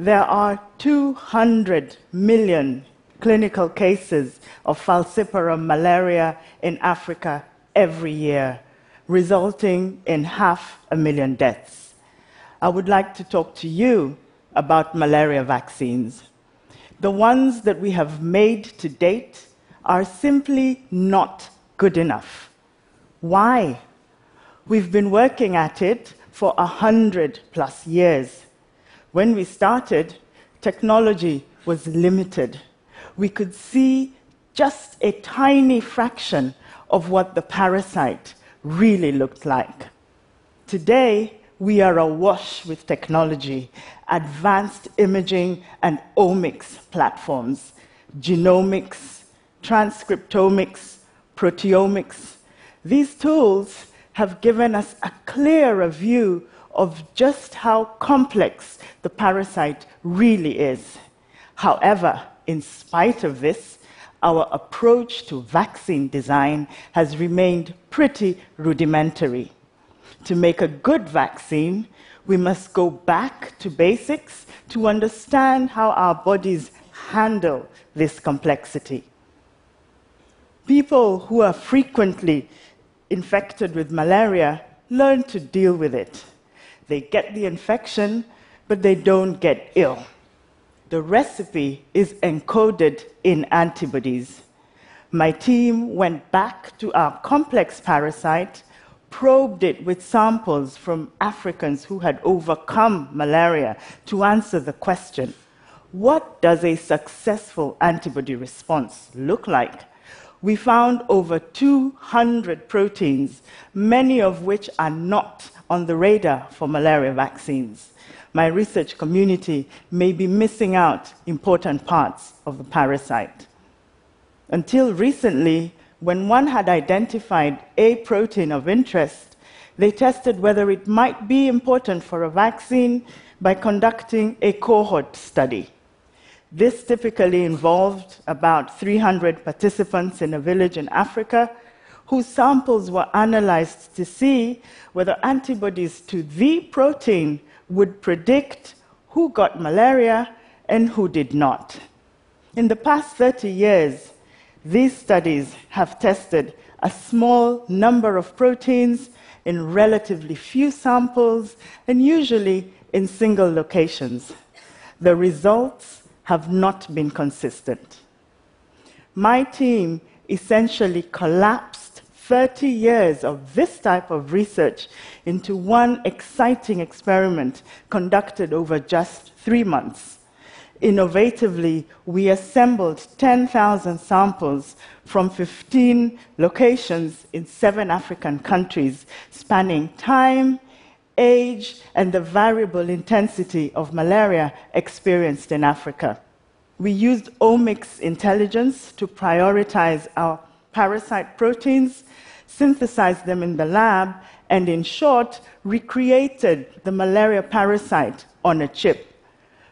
there are 200 million clinical cases of falciparum malaria in Africa every year, resulting in half a million deaths. I would like to talk to you about malaria vaccines. The ones that we have made to date are simply not good enough. Why? We've been working at it for a hundred plus years. When we started, technology was limited. We could see just a tiny fraction of what the parasite really looked like. Today, we are awash with technology, advanced imaging and omics platforms, genomics, transcriptomics, proteomics. These tools have given us a clearer view of just how complex the parasite really is. However, in spite of this, our approach to vaccine design has remained pretty rudimentary. To make a good vaccine, we must go back to basics to understand how our bodies handle this complexity. People who are frequently infected with malaria learn to deal with it. They get the infection, but they don't get ill. The recipe is encoded in antibodies. My team went back to our complex parasite, probed it with samples from Africans who had overcome malaria to answer the question what does a successful antibody response look like? We found over 200 proteins, many of which are not on the radar for malaria vaccines. My research community may be missing out important parts of the parasite. Until recently, when one had identified a protein of interest, they tested whether it might be important for a vaccine by conducting a cohort study. This typically involved about 300 participants in a village in Africa whose samples were analyzed to see whether antibodies to the protein would predict who got malaria and who did not. In the past 30 years, these studies have tested a small number of proteins in relatively few samples and usually in single locations. The results have not been consistent. My team essentially collapsed 30 years of this type of research into one exciting experiment conducted over just three months. Innovatively, we assembled 10,000 samples from 15 locations in seven African countries, spanning time, age, and the variable intensity of malaria experienced in Africa. We used omics intelligence to prioritize our parasite proteins, synthesized them in the lab, and in short, recreated the malaria parasite on a chip.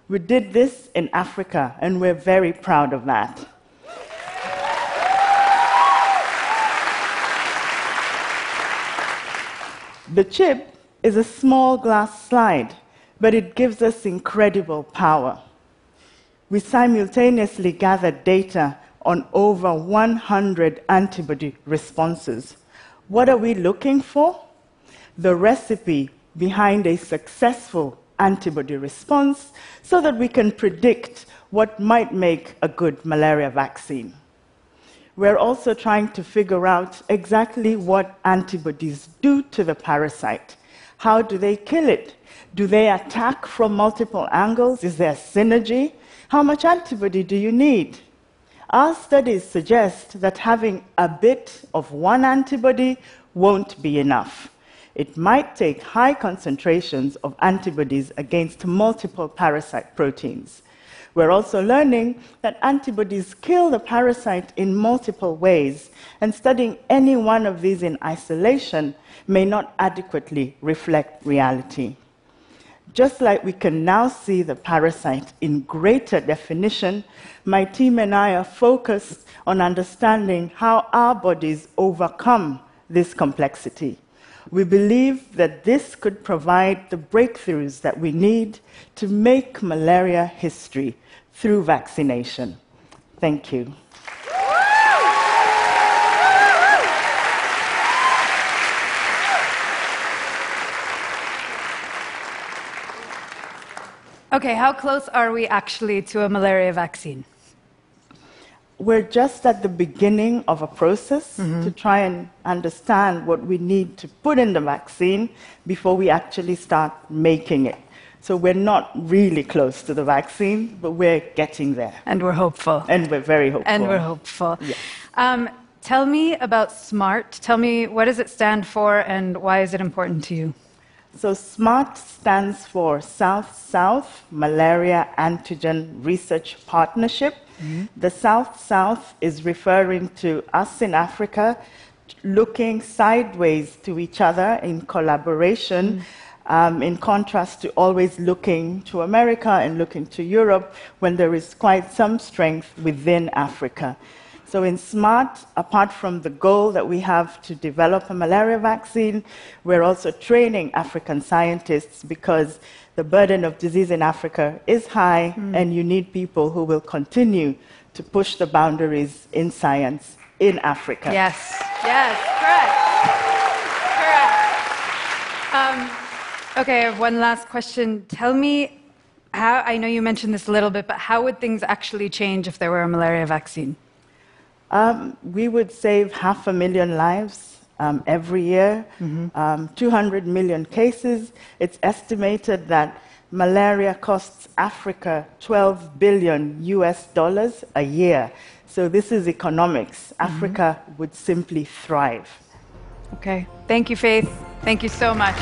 We did this in Africa, and we're very proud of that. The chip is a small glass slide, but it gives us incredible power. We simultaneously gathered data on over 100 antibody responses. What are we looking for? The recipe behind a successful antibody response so that we can predict what might make a good malaria vaccine. We're also trying to figure out exactly what antibodies do to the parasite how do they kill it? Do they attack from multiple angles? Is there synergy? How much antibody do you need? Our studies suggest that having a bit of one antibody won't be enough. It might take high concentrations of antibodies against multiple parasite proteins. We're also learning that antibodies kill the parasite in multiple ways, and studying any one of these in isolation may not adequately reflect reality. Just like we can now see the parasite in greater definition, my team and I are focused on understanding how our bodies overcome this complexity. We believe that this could provide the breakthroughs that we need to make malaria history through vaccination. Thank you. Okay, how close are we actually to a malaria vaccine? We're just at the beginning of a process to try and understand what we need to put in the vaccine before we actually start making it. So we're not really close to the vaccine, but we're getting there. And we're hopeful. And we're very hopeful. And we're hopeful. Um, tell me about SMART. Tell me what does it stand for and why is it important to you? So SMART stands for South South Malaria Antigen Research Partnership. The South South is referring to us in Africa looking sideways to each other in collaboration. Um, in contrast to always looking to America and looking to Europe when there is quite some strength within Africa. So, in SMART, apart from the goal that we have to develop a malaria vaccine, we're also training African scientists because the burden of disease in Africa is high, and you need people who will continue to push the boundaries in science in Africa. Yes. Yes, correct. Correct. Um, okay, I have one last question. Tell me how, I know you mentioned this a little bit, but how would things actually change if there were a malaria vaccine? Um, we would save half a million lives um, every year, um, 200 million cases. It's estimated that malaria costs Africa 12 billion US dollars a year. So this is economics. Africa would simply thrive. Okay. Thank you, Faith. Thank you so much.